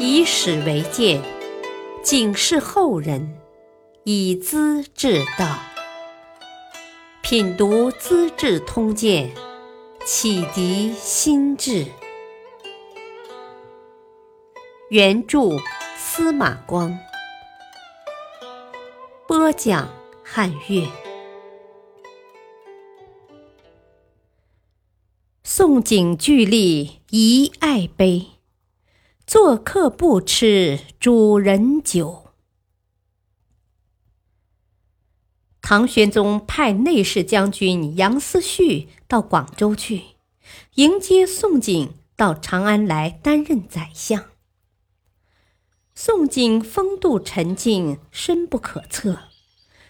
以史为鉴，警示后人，以资治道。品读《资治通鉴》，启迪心智。原著司马光，播讲汉乐。宋景俱立遗爱碑，做客不吃主人酒。唐玄宗派内侍将军杨思绪到广州去迎接宋景到长安来担任宰相。宋景风度沉静，深不可测。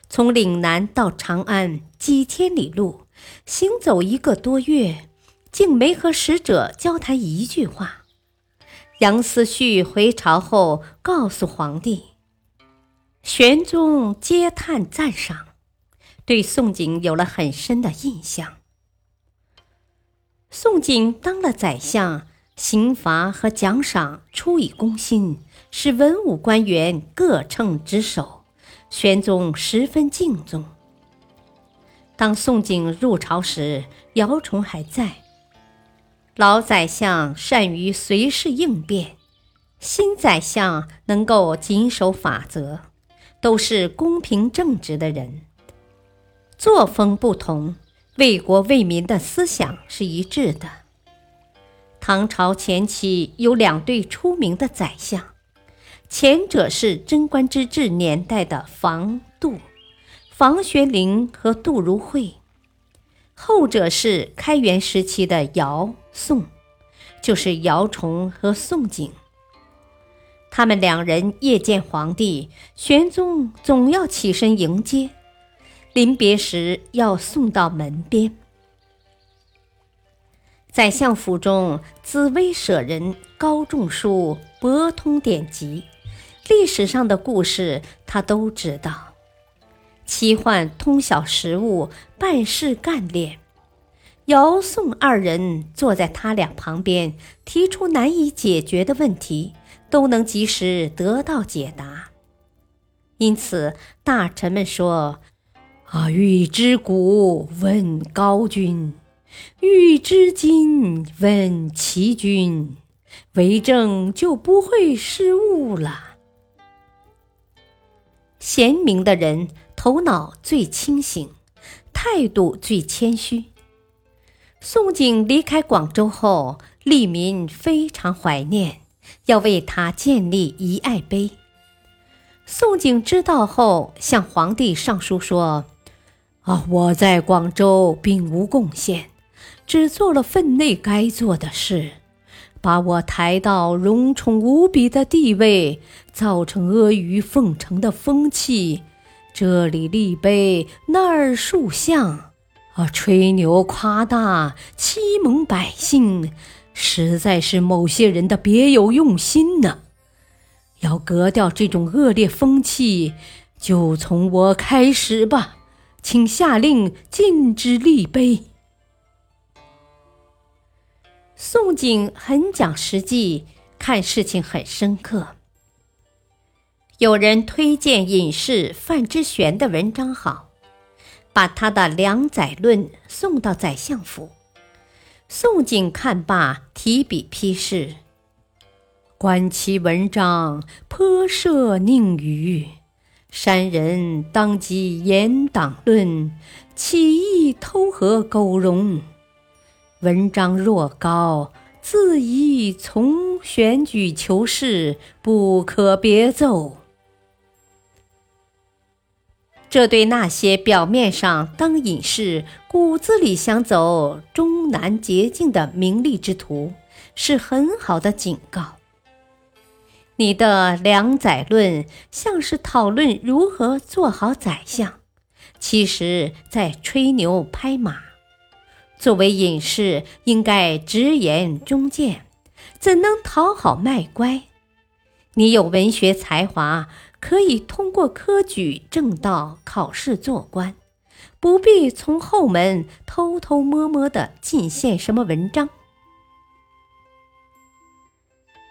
从岭南到长安几千里路，行走一个多月，竟没和使者交谈一句话。杨思绪回朝后告诉皇帝，玄宗嗟叹赞赏，对宋景有了很深的印象。宋景当了宰相。刑罚和奖赏出以公心，使文武官员各称职守，玄宗十分敬重。当宋景入朝时，姚崇还在。老宰相善于随事应变，新宰相能够谨守法则，都是公平正直的人。作风不同，为国为民的思想是一致的。唐朝前期有两对出名的宰相，前者是贞观之治年代的房杜，房玄龄和杜如晦；后者是开元时期的姚宋，就是姚崇和宋景。他们两人夜见皇帝，玄宗总要起身迎接，临别时要送到门边。宰相府中，紫薇舍人高仲舒博通典籍，历史上的故事他都知道。齐焕通晓时务，办事干练。姚宋二人坐在他俩旁边，提出难以解决的问题，都能及时得到解答。因此，大臣们说：“啊，欲知古，问高君。”欲知今，问齐君，为政就不会失误了。贤明的人，头脑最清醒，态度最谦虚。宋景离开广州后，利民非常怀念，要为他建立遗爱碑。宋景知道后，向皇帝上书说：“啊，我在广州并无贡献。”只做了分内该做的事，把我抬到荣宠无比的地位，造成阿谀奉承的风气。这里立碑，那儿塑像，我，吹牛夸大，欺蒙百姓，实在是某些人的别有用心呢。要革掉这种恶劣风气，就从我开始吧，请下令禁止立碑。宋景很讲实际，看事情很深刻。有人推荐隐士范之玄的文章好，把他的《良宰论》送到宰相府。宋景看罢，提笔批示：“观其文章，颇涉佞语，山人当即严党论，起意偷合苟容。”文章若高，自宜从选举求是，不可别奏。这对那些表面上当隐士、骨子里想走中南捷径的名利之徒，是很好的警告。你的《良宰论》像是讨论如何做好宰相，其实在吹牛拍马。作为隐士，应该直言忠谏，怎能讨好卖乖？你有文学才华，可以通过科举、正道考试做官，不必从后门偷偷摸摸的进献什么文章。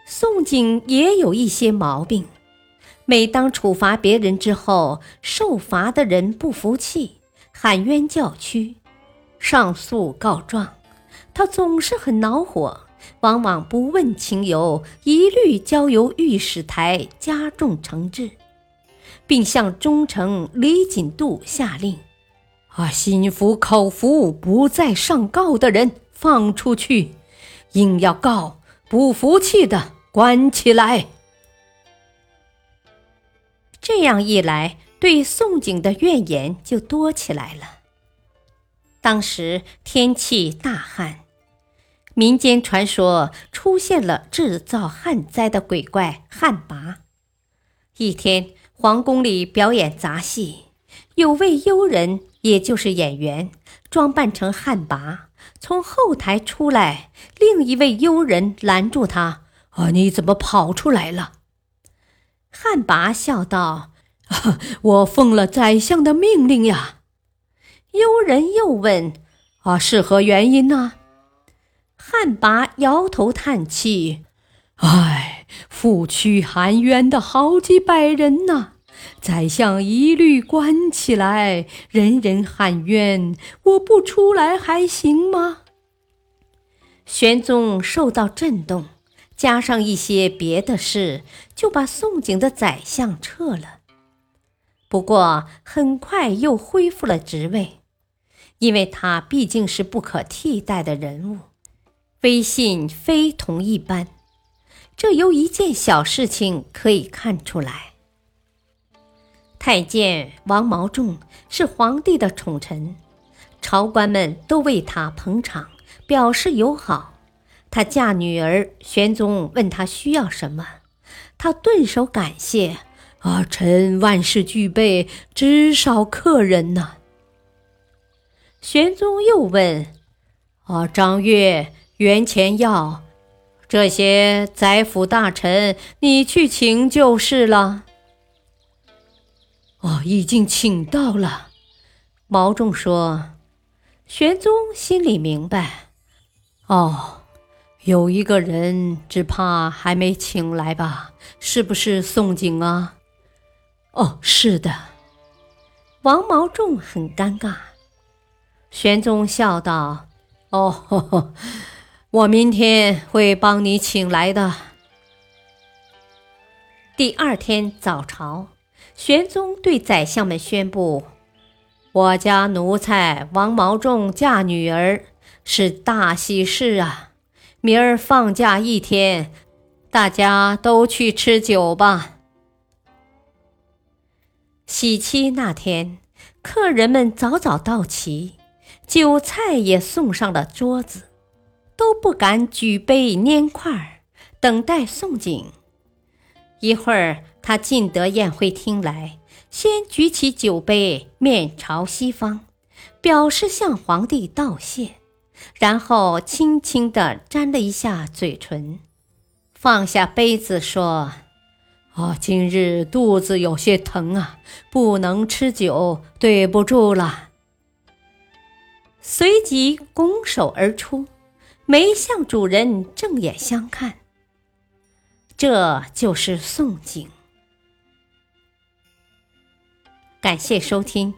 宋景也有一些毛病。每当处罚别人之后，受罚的人不服气，喊冤叫屈，上诉告状，他总是很恼火，往往不问情由，一律交由御史台加重惩治，并向忠臣李锦度下令：啊，心服口服不再上告的人放出去，硬要告不服气的关起来。这样一来，对宋景的怨言就多起来了。当时天气大旱，民间传说出现了制造旱灾的鬼怪旱魃。一天，皇宫里表演杂戏，有位幽人，也就是演员，装扮成旱魃，从后台出来。另一位幽人拦住他：“啊，你怎么跑出来了？”旱魃笑道：“啊 我奉了宰相的命令呀。”幽人又问：“啊，是何原因呢？”汉魃摇头叹气：“唉，负屈含冤的好几百人呐，宰相一律关起来，人人喊冤，我不出来还行吗？”玄宗受到震动。加上一些别的事，就把宋景的宰相撤了。不过很快又恢复了职位，因为他毕竟是不可替代的人物，威信非同一般。这由一件小事情可以看出来。太监王毛仲是皇帝的宠臣，朝官们都为他捧场，表示友好。他嫁女儿，玄宗问他需要什么，他顿首感谢：“啊，臣万事俱备，只少客人呢。”玄宗又问：“啊，张悦、袁前耀这些宰辅大臣，你去请就是了。”“哦，已经请到了。”毛仲说。玄宗心里明白：“哦。”有一个人，只怕还没请来吧？是不是宋景啊？哦，是的。王毛仲很尴尬。玄宗笑道：“哦，呵 呵我明天会帮你请来的。”第二天早朝，玄宗对宰相们宣布：“我家奴才王毛仲嫁女儿，是大喜事啊！”明儿放假一天，大家都去吃酒吧。喜期那天，客人们早早到齐，酒菜也送上了桌子，都不敢举杯拈筷，等待送景。一会儿，他进得宴会厅来，先举起酒杯，面朝西方，表示向皇帝道谢。然后轻轻地沾了一下嘴唇，放下杯子说：“哦，今日肚子有些疼啊，不能吃酒，对不住了。”随即拱手而出，没向主人正眼相看。这就是宋景。感谢收听，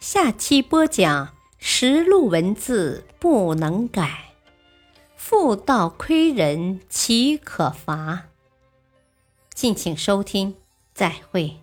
下期播讲。实录文字不能改，妇道亏人岂可罚？敬请收听，再会。